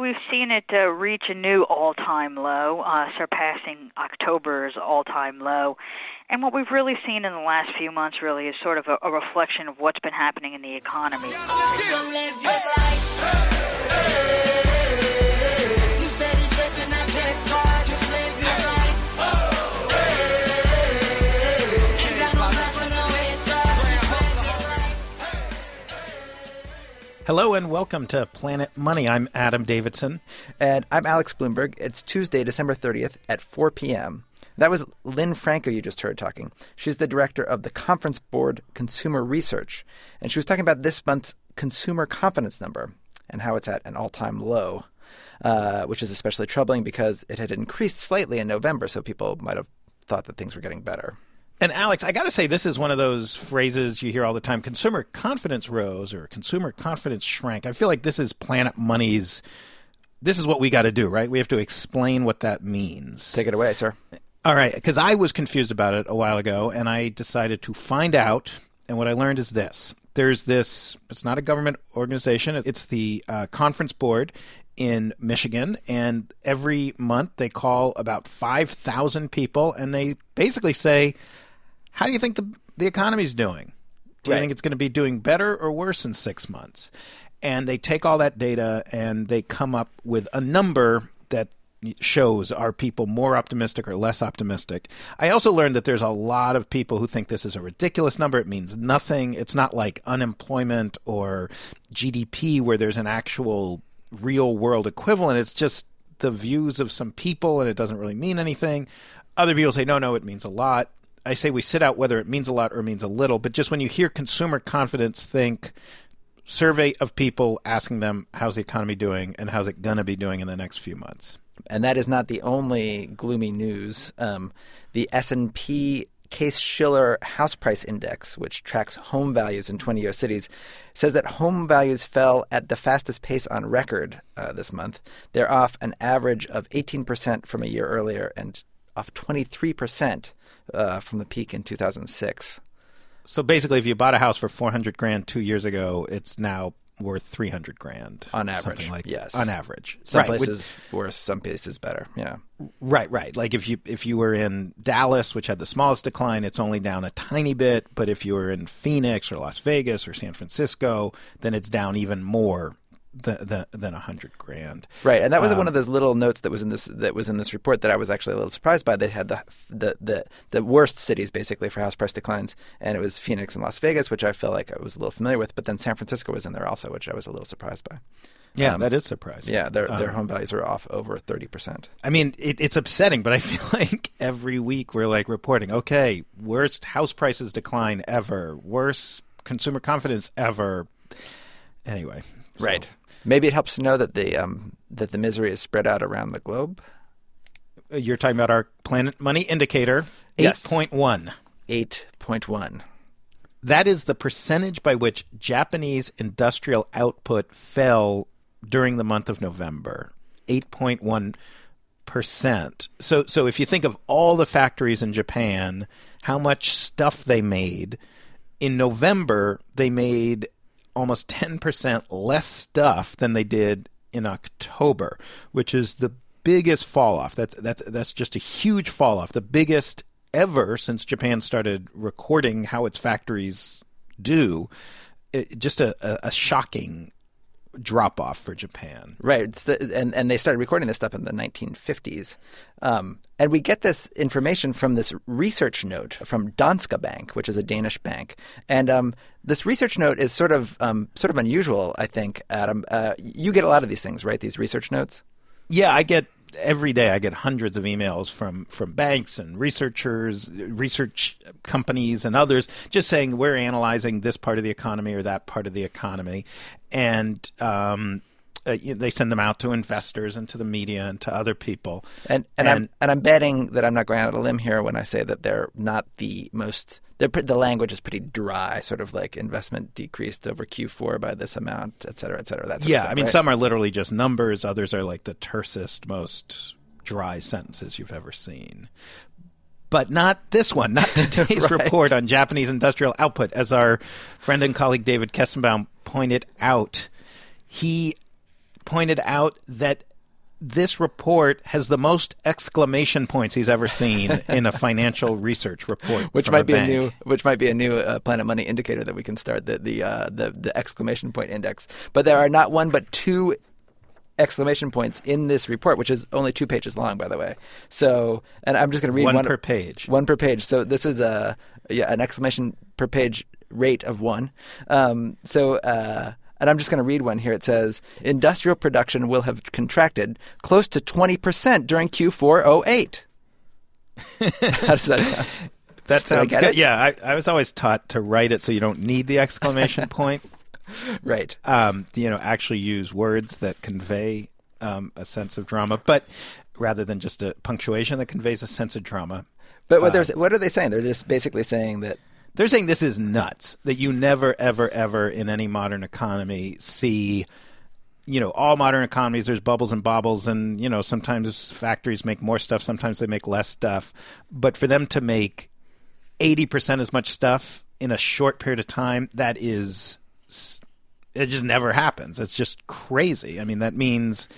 We've seen it uh, reach a new all-time low, uh, surpassing October's all-time low. And what we've really seen in the last few months really is sort of a, a reflection of what's been happening in the economy. Hello and welcome to Planet Money. I'm Adam Davidson. And I'm Alex Blumberg. It's Tuesday, December 30th at 4 p.m. That was Lynn Franco you just heard talking. She's the director of the Conference Board Consumer Research. And she was talking about this month's consumer confidence number and how it's at an all time low, uh, which is especially troubling because it had increased slightly in November, so people might have thought that things were getting better. And Alex, I got to say, this is one of those phrases you hear all the time consumer confidence rose or consumer confidence shrank. I feel like this is Planet Money's. This is what we got to do, right? We have to explain what that means. Take it away, sir. All right, because I was confused about it a while ago, and I decided to find out. And what I learned is this there's this, it's not a government organization, it's the uh, conference board in Michigan, and every month they call about 5,000 people and they basically say, how do you think the the economy's doing? Do you Right. think it's going to be doing better or worse in six months? And they take all that data and they come up with a number that shows are people more optimistic or less optimistic. I also learned that there's a lot of people who think this is a ridiculous number. It means nothing. It's not like unemployment or GDP where there's an actual real world equivalent. It's just the views of some people and it doesn't really mean anything. Other people say, no, no, it means a lot. I say we sit out whether it means a lot or means a little, but just when you hear consumer confidence, think survey of people asking them how's the economy doing and how's it going to be doing in the next few months. and that is not the only gloomy news. Um, the S and P Case Shiller House Price Index, which tracks home values in 20 U.S. cities, says that home values fell at the fastest pace on record uh, this month. They're off an average of 18% from a year earlier and off 23% uh, from the peak in 2006. So basically, if you bought a house for 400 grand two years ago, it's now worth 300 grand On average, something like yes. on average. Some right, which- places worse, some places better. Yeah. Right, right. Like if you if you were in Dallas, which had the smallest decline, it's only down a tiny bit. But if you were in Phoenix or Las Vegas or San Francisco, then it's down even more than than, a hundred grand. Right, and that was Um, one of those little notes that was in this that was in this report that I was actually a little surprised by. They had the the the, the worst cities basically for house price declines, and it was Phoenix and Las Vegas, which I feel like I was a little familiar with. But then San Francisco was in there also, which I was a little surprised by. Yeah, Um, that is surprising. Yeah, their their Um, home values are off over thirty percent. I mean, it, it's upsetting, but I feel like every week we're like reporting, okay, worst house prices decline ever, worst consumer confidence ever. Anyway, so- Right. Maybe it helps to know that the um, that the misery is spread out around the globe. Uh, You're talking about our Planet Money indicator, eight Yes. point one. Eight point one. That is the percentage by which Japanese industrial output fell during the month of November. 8.1%. So so if you think of all the factories in Japan, how much stuff they made, in November they made almost 10% less stuff than they did in October, which is the biggest fall off. That's that's that's just a huge fall off, the biggest ever since Japan started recording how its factories do. It, just a, a, a shocking drop off for Japan. Right, it's the, and and they started recording this stuff in the 1950s, um, and we get this information from this research note from Danske Bank, which is a Danish bank, and um, this research note is sort of um, sort of unusual. I think, Adam, uh, you get a lot of these things, right? These research notes. Yeah, I get every day. I get hundreds of emails from from banks and researchers, research companies, and others, just saying we're analyzing this part of the economy or that part of the economy, and um, uh, they send them out to investors and to the media and to other people. And and, I'm and I'm betting that I'm not going out on a limb here when I say that they're not the most. They're, the language is pretty dry, sort of like investment decreased over Q4 by this amount, et cetera, et cetera. That's yeah, I mean, some are literally just numbers. Others are like the tersest, most dry sentences you've ever seen. But not this one, not today's Right. report on Japanese industrial output. As our friend and colleague David Kestenbaum pointed out, he pointed out that this report has the most exclamation points he's ever seen in a financial research report, which might a be bank. a new, which might be a new uh, Planet Money indicator that we can start the the, uh, the the exclamation point index. But there are not one but two exclamation points in this report, which is only two pages long, by the way. So, and I'm just going to read one, one per page. One per page. So this is a yeah an exclamation per page rate of one. Um, so. Uh, and I'm just going to read one here. It says industrial production will have contracted close to 20% during Q4 08. How does that sound? That sounds good. it? Yeah, I, I was always taught to write it so you don't need the exclamation point. Right. Um, you know, actually use words that convey um, a sense of drama, but rather than just a punctuation that conveys a sense of drama. But what, they're, what are they saying? They're just basically saying that They're saying this is nuts. That you never, ever, ever in any modern economy see. You know, all modern economies, there's bubbles and bobbles, and you know, sometimes factories make more stuff, sometimes they make less stuff. But for them to make eighty percent as much stuff in a short period of time, that is, it just never happens. It's just crazy. I mean, that means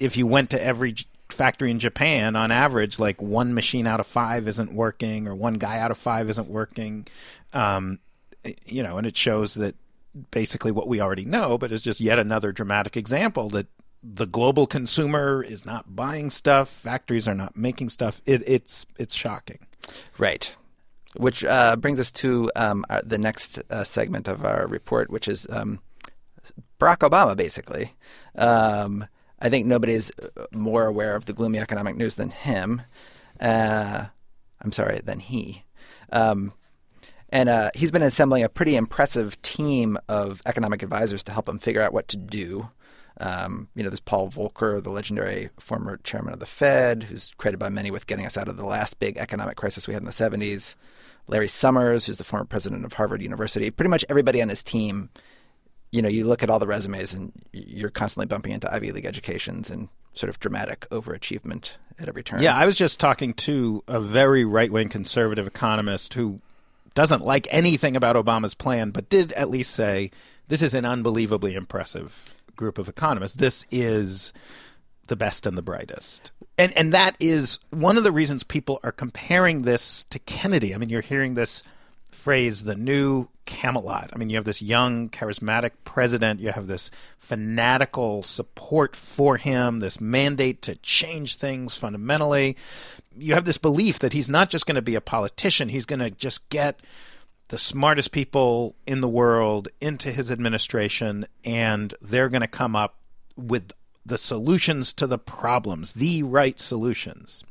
if you went to every factory in Japan, on average, like one machine out of five isn't working, or one guy out of five isn't working. Um, you know, and it shows that basically what we already know, but it's just yet another dramatic example that the global consumer is not buying stuff, factories are not making stuff. It, it's it's shocking. Right. Which uh, brings us to um, our, the next uh, segment of our report, which is um, Barack Obama, basically. Um, I think nobody's more aware of the gloomy economic news than him. Uh, I'm sorry, than he. Um, and uh, he's been assembling a pretty impressive team of economic advisors to help him figure out what to do. Um, you know, there's Paul Volcker, the legendary former chairman of the Fed, who's credited by many with getting us out of the last big economic crisis we had in the 70s. Larry Summers, who's the former president of Harvard University. Pretty much everybody on his team you know, you look at all the resumes and you're constantly bumping into Ivy League educations and sort of dramatic overachievement at every turn. Yeah, I was just talking to a very right wing conservative economist who doesn't like anything about Obama's plan, but did at least say this is an unbelievably impressive group of economists. This is the best and the brightest. And and that is one of the reasons people are comparing this to Kennedy. I mean, you're hearing this phrase the new Camelot. I mean, you have this young, charismatic president, you have this fanatical support for him, this mandate to change things fundamentally. You have this belief that he's not just going to be a politician, he's going to just get the smartest people in the world into his administration, and they're going to come up with the solutions to the problems, the right solutions.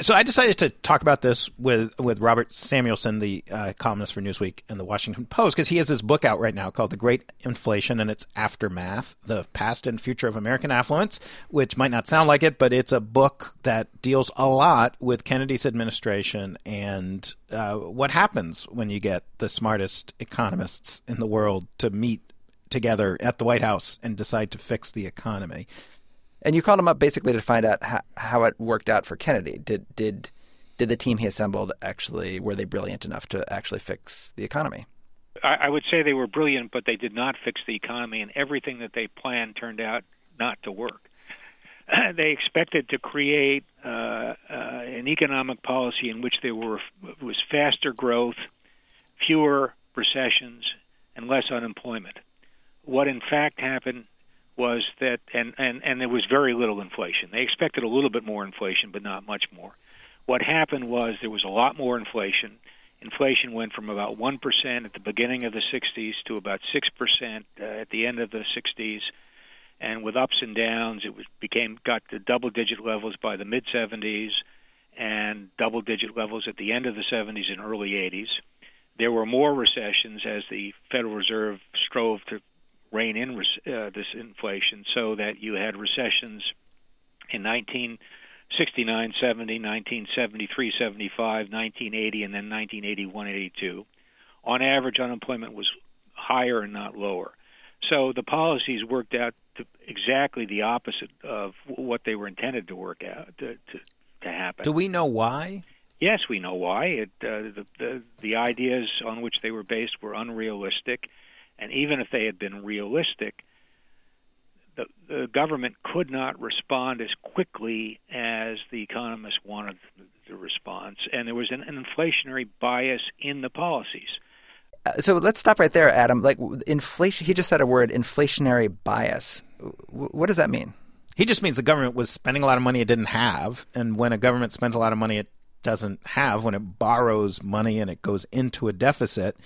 So I decided to talk about this with with Robert Samuelson, the uh, columnist for Newsweek and the Washington Post, because he has this book out right now called "The Great Inflation and Its Aftermath: The Past and Future of American Affluence," which might not sound like it, but it's a book that deals a lot with Kennedy's administration and uh, what happens when you get the smartest economists in the world to meet together at the White House and decide to fix the economy. And you called him up basically to find out how, how it worked out for Kennedy. Did did did the team he assembled actually were they brilliant enough to actually fix the economy? I, I would say they were brilliant, but they did not fix the economy, and everything that they planned turned out not to work. they expected to create uh, uh, an economic policy in which there were was faster growth, fewer recessions, and less unemployment. What in fact happened was that and, and, and there was very little inflation. They expected a little bit more inflation, but not much more. What happened was there was a lot more inflation. Inflation went from about 1% at the beginning of the 60s to about 6% uh, at the end of the 60s. And with ups and downs, it became got to double digit levels by the mid 70s and double digit levels at the end of the 70s and early 80s. There were more recessions as the Federal Reserve strove to rein in uh, this inflation so that you had recessions in 1969, 70, 1973, 75, 1980, and then 1981, 82. On average, unemployment was higher and not lower. So the policies worked out to exactly the opposite of what they were intended to work out to, to, to happen. Do we know why? Yes, we know why. It, uh, the, the the ideas on which they were based were unrealistic and even if they had been realistic, the, the government could not respond as quickly as the economists wanted the response, and there was an, an inflationary bias in the policies. Uh, so let's stop right there, Adam. Like inflation, he just said a word, inflationary bias. What does that mean? He just means the government was spending a lot of money it didn't have, and when a government spends a lot of money it doesn't have, when it borrows money and it goes into a deficit,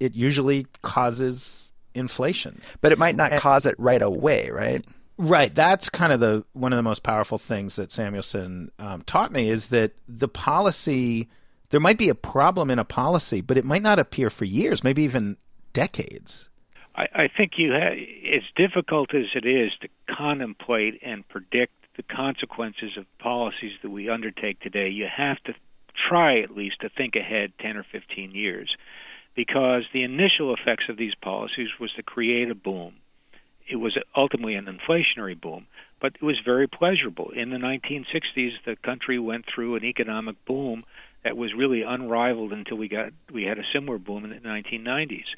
it usually causes inflation. But it might not and, cause it right away, right? Right. That's kind of the one of the most powerful things that Samuelson um, taught me is that the policy there might be a problem in a policy, but it might not appear for years, maybe even decades. I, I think you have, as difficult as it is to contemplate and predict the consequences of policies that we undertake today, you have to try at least to think ahead 10 or 15 years because the initial effects of these policies was to create a boom. It was ultimately an inflationary boom, but it was very pleasurable. In the 1960s, the country went through an economic boom that was really unrivaled until we got we had a similar boom in the 1990s.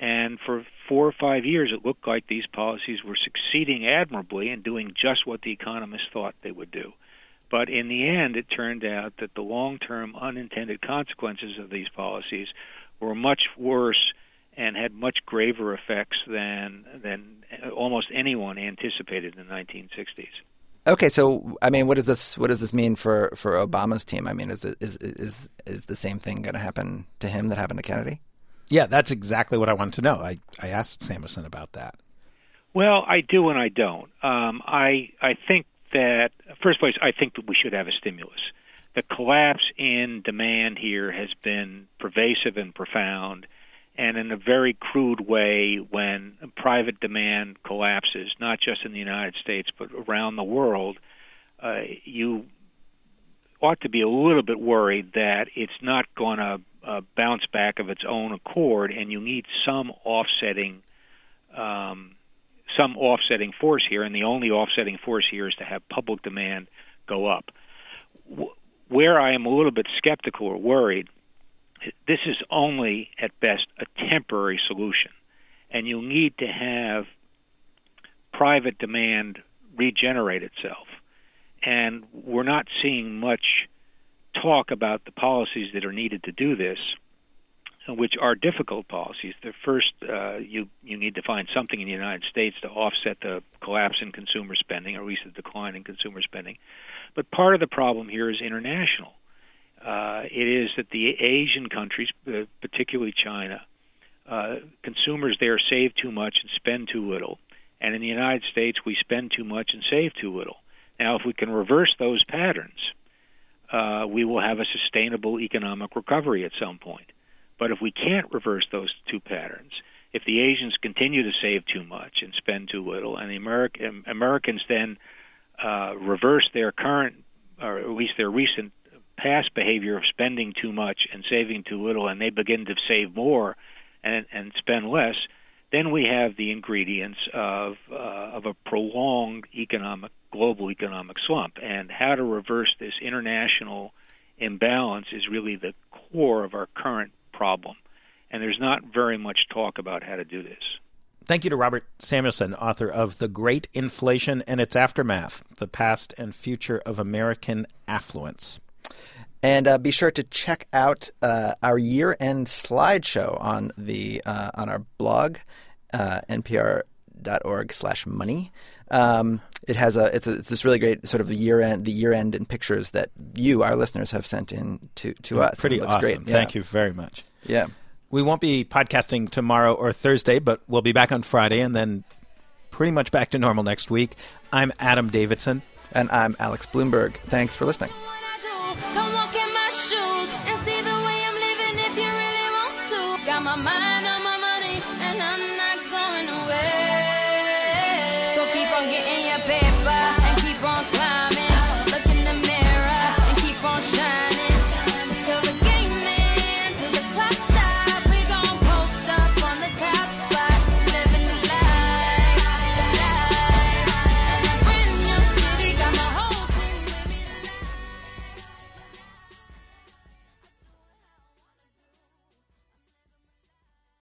And for four or five years, it looked like these policies were succeeding admirably and doing just what the economists thought they would do. But in the end, it turned out that the long term unintended consequences of these policies were much worse and had much graver effects than than almost anyone anticipated in the 1960s. Okay, so I mean, what does this what does this mean for, for Obama's team? I mean, is it, is is is the same thing going to happen to him that happened to Kennedy? Yeah, that's exactly what I wanted to know. I I asked Samuelson about that. Well, I do and I don't. Um, I I think that first place, I think that we should have a stimulus the collapse in demand here has been pervasive and profound. And in a very crude way, when private demand collapses, not just in the United States, but around the world, uh, you ought to be a little bit worried that it's not going to uh, bounce back of its own accord, and you need some offsetting, um, some offsetting force here. And the only offsetting force here is to have public demand go up where I am a little bit skeptical or worried, this is only at best a temporary solution, and you'll need to have private demand regenerate itself. And we're not seeing much talk about the policies that are needed to do this, which are difficult policies. The first, uh, you you need to find something in the United States to offset the collapse in consumer spending, or at least the decline in consumer spending. But part of the problem here is international. Uh, it is that the Asian countries, uh, particularly China, uh, consumers there save too much and spend too little. And in the United States, we spend too much and save too little. Now, if we can reverse those patterns, uh, we will have a sustainable economic recovery at some point. But if we can't reverse those two patterns, if the Asians continue to save too much and spend too little, and the American Americans then uh, reverse their current, or at least their recent past behavior of spending too much and saving too little, and they begin to save more and, and spend less, then we have the ingredients of uh, of a prolonged economic global economic slump. And how to reverse this international imbalance is really the core of our current problem. And there's not very much talk about how to do this. Thank you to Robert Samuelson, author of The Great Inflation and Its Aftermath The Past and Future of American Affluence. And uh, be sure to check out uh, our year-end slideshow on the uh, on our blog, uh, npr.org/money. Um, it has a it's, a it's this really great sort of year-end the year-end and pictures that you our listeners have sent in to to us. Pretty awesome. Great. Yeah. Thank you very much. Yeah. We won't be podcasting tomorrow or Thursday, but we'll be back on Friday and then pretty much back to normal next week. I'm Adam Davidson. And I'm Alex Blumberg. Thanks for listening.